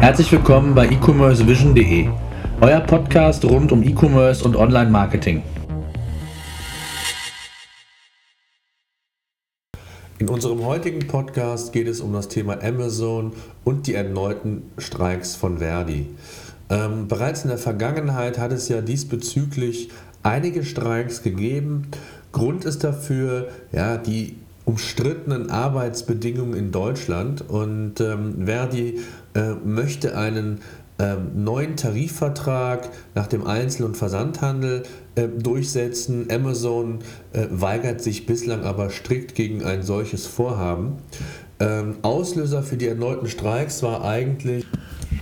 Herzlich willkommen bei e-commercevision.de, euer Podcast rund um E-Commerce und Online-Marketing. In unserem heutigen Podcast geht es um das Thema Amazon und die erneuten Streiks von Verdi. Ähm, bereits in der Vergangenheit hat es ja diesbezüglich einige Streiks gegeben. Grund ist dafür ja, die umstrittenen Arbeitsbedingungen in Deutschland und ähm, Verdi äh, möchte einen äh, neuen Tarifvertrag nach dem Einzel- und Versandhandel äh, durchsetzen. Amazon äh, weigert sich bislang aber strikt gegen ein solches Vorhaben. Ähm, Auslöser für die erneuten Streiks war eigentlich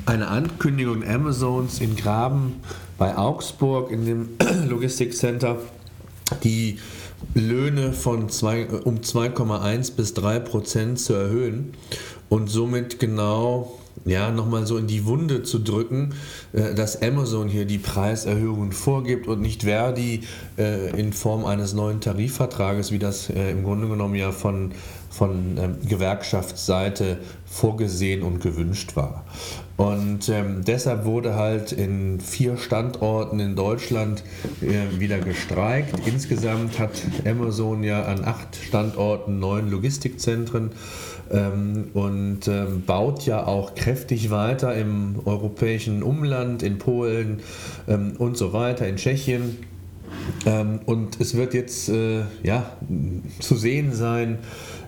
eine Ankündigung Amazons in Graben bei Augsburg in dem Logistikcenter, die Löhne von zwei, um 2,1 bis 3 Prozent zu erhöhen und somit genau ja, nochmal so in die Wunde zu drücken, äh, dass Amazon hier die Preiserhöhungen vorgibt und nicht Verdi äh, in Form eines neuen Tarifvertrages, wie das äh, im Grunde genommen ja von, von ähm, Gewerkschaftsseite vorgesehen und gewünscht war. Und ähm, deshalb wurde halt in vier Standorten in Deutschland wieder gestreikt. Insgesamt hat Amazon ja an acht Standorten neun Logistikzentren ähm, und baut ja auch kräftig weiter im europäischen Umland, in Polen ähm, und so weiter, in Tschechien. Ähm, und es wird jetzt äh, ja, zu sehen sein,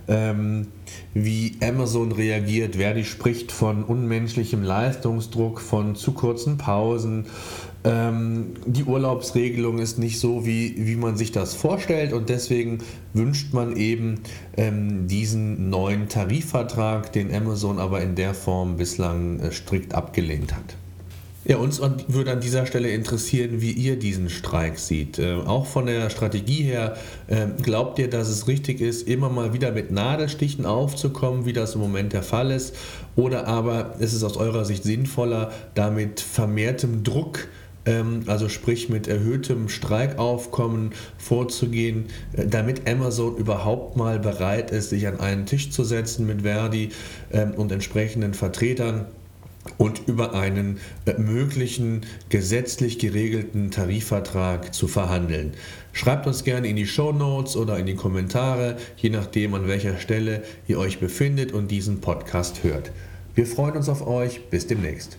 ähm, wie Amazon reagiert. Verdi spricht von unmenschlichem Leistungsdruck, von zu kurzen Pausen. Ähm, die Urlaubsregelung ist nicht so, wie, wie man sich das vorstellt und deswegen wünscht man eben ähm, diesen neuen Tarifvertrag, den Amazon aber in der Form bislang äh, strikt abgelehnt hat. Ja, uns würde an dieser Stelle interessieren, wie ihr diesen Streik seht. Äh, auch von der Strategie her, äh, glaubt ihr, dass es richtig ist, immer mal wieder mit Nadelstichen aufzukommen, wie das im Moment der Fall ist? Oder aber ist es aus eurer Sicht sinnvoller, damit vermehrtem Druck ähm, also sprich mit erhöhtem Streikaufkommen vorzugehen, äh, damit Amazon überhaupt mal bereit ist, sich an einen Tisch zu setzen mit Verdi ähm, und entsprechenden Vertretern und über einen äh, möglichen gesetzlich geregelten Tarifvertrag zu verhandeln. Schreibt uns gerne in die Show Notes oder in die Kommentare, je nachdem an welcher Stelle ihr euch befindet und diesen Podcast hört. Wir freuen uns auf euch. Bis demnächst.